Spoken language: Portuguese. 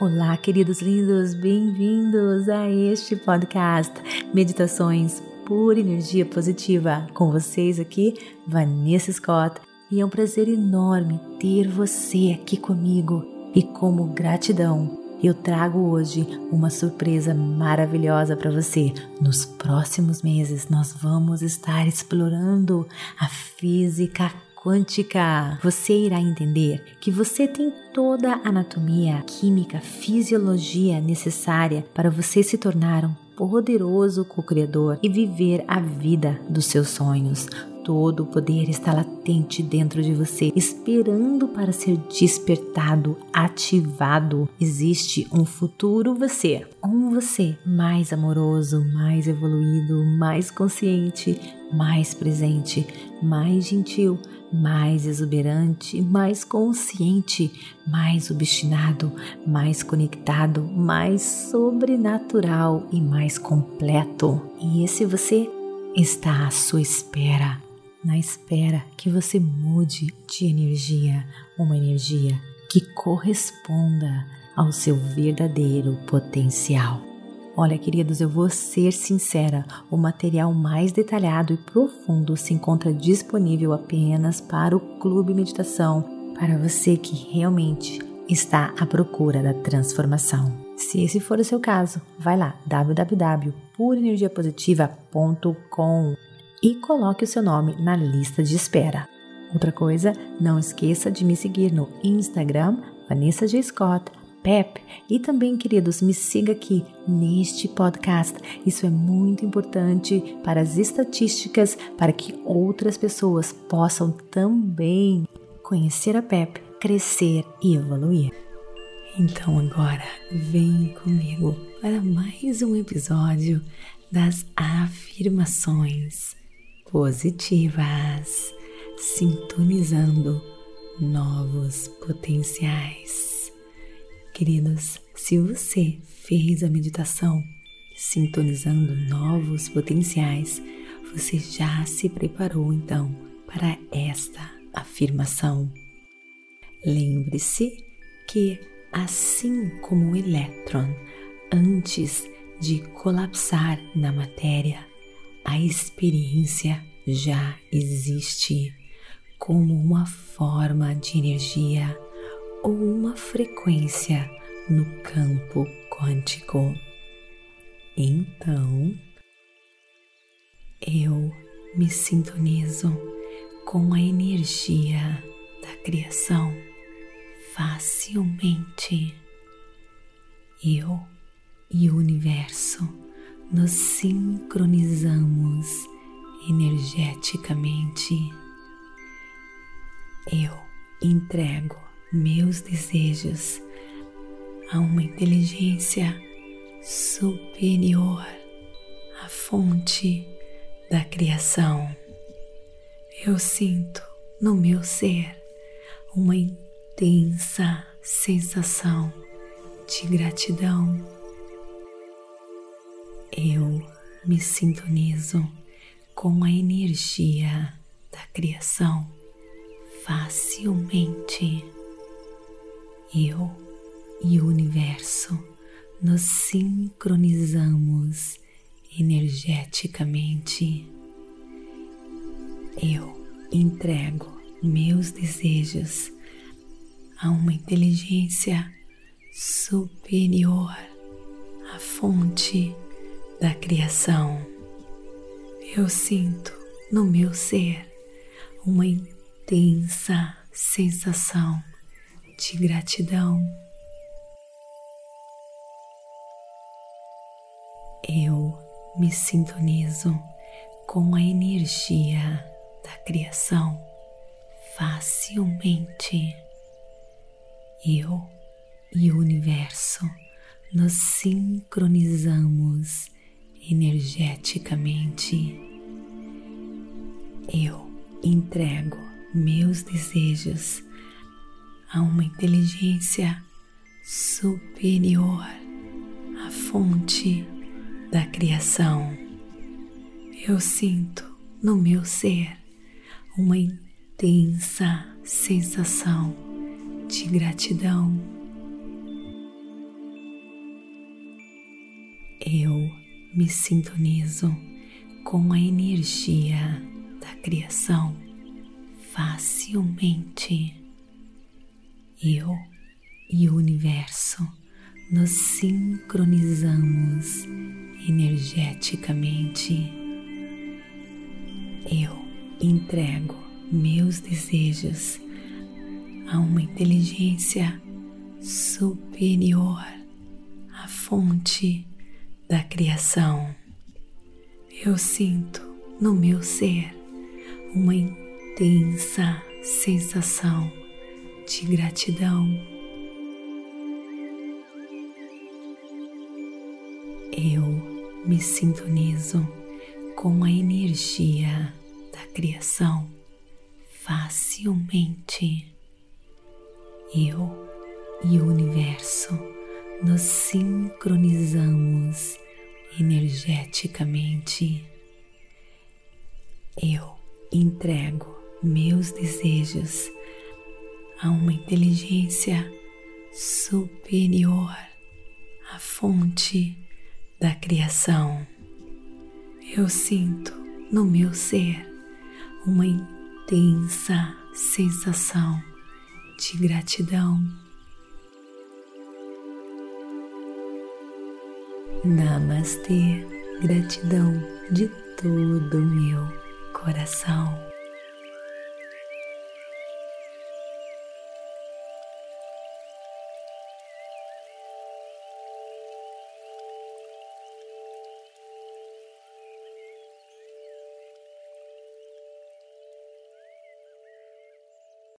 Olá, queridos lindos, bem-vindos a este podcast Meditações por Energia Positiva. Com vocês aqui, Vanessa Scott, e é um prazer enorme ter você aqui comigo. E como gratidão, eu trago hoje uma surpresa maravilhosa para você. Nos próximos meses, nós vamos estar explorando a física quântica, você irá entender que você tem toda a anatomia, química, fisiologia necessária para você se tornar um poderoso co-criador e viver a vida dos seus sonhos. Todo o poder está latente dentro de você, esperando para ser despertado, ativado. Existe um futuro você, um você mais amoroso, mais evoluído, mais consciente, mais presente, mais gentil, mais exuberante, mais consciente, mais obstinado, mais conectado, mais sobrenatural e mais completo. E esse você está à sua espera, na espera que você mude de energia, uma energia que corresponda ao seu verdadeiro potencial. Olha, queridos, eu vou ser sincera: o material mais detalhado e profundo se encontra disponível apenas para o Clube Meditação, para você que realmente está à procura da transformação. Se esse for o seu caso, vai lá www.purenergiapositiva.com e coloque o seu nome na lista de espera. Outra coisa, não esqueça de me seguir no Instagram Vanessa G. Scott PEP. E também, queridos, me siga aqui neste podcast. Isso é muito importante para as estatísticas, para que outras pessoas possam também conhecer a PEP, crescer e evoluir. Então agora vem comigo para mais um episódio das afirmações positivas, sintonizando novos potenciais. Queridos, se você fez a meditação sintonizando novos potenciais, você já se preparou então para esta afirmação. Lembre-se que, assim como o elétron, antes de colapsar na matéria, a experiência já existe como uma forma de energia ou uma frequência no campo quântico. Então, eu me sintonizo com a energia da criação facilmente. Eu e o universo nos sincronizamos energeticamente. Eu entrego meus desejos a uma inteligência superior à fonte da criação. Eu sinto no meu ser uma intensa sensação de gratidão. Eu me sintonizo com a energia da criação facilmente eu e o universo nos sincronizamos energeticamente. Eu entrego meus desejos a uma inteligência superior à fonte da criação. Eu sinto no meu ser uma intensa sensação de gratidão. Eu me sintonizo com a energia da criação facilmente. Eu e o universo nos sincronizamos energeticamente. Eu entrego meus desejos a uma inteligência superior à fonte da criação. Eu sinto no meu ser uma intensa sensação de gratidão. Eu me sintonizo com a energia da criação facilmente. Eu e o universo nos sincronizamos energeticamente. Eu entrego meus desejos a uma inteligência superior à fonte da criação. Eu sinto no meu ser uma intensa sensação de gratidão. Eu me sintonizo com a energia da criação facilmente. Eu e o universo nos sincronizamos energeticamente. Eu entrego meus desejos a uma inteligência superior à fonte da criação. Eu sinto no meu ser uma intensa sensação de gratidão. Namastê, gratidão de todo o meu coração.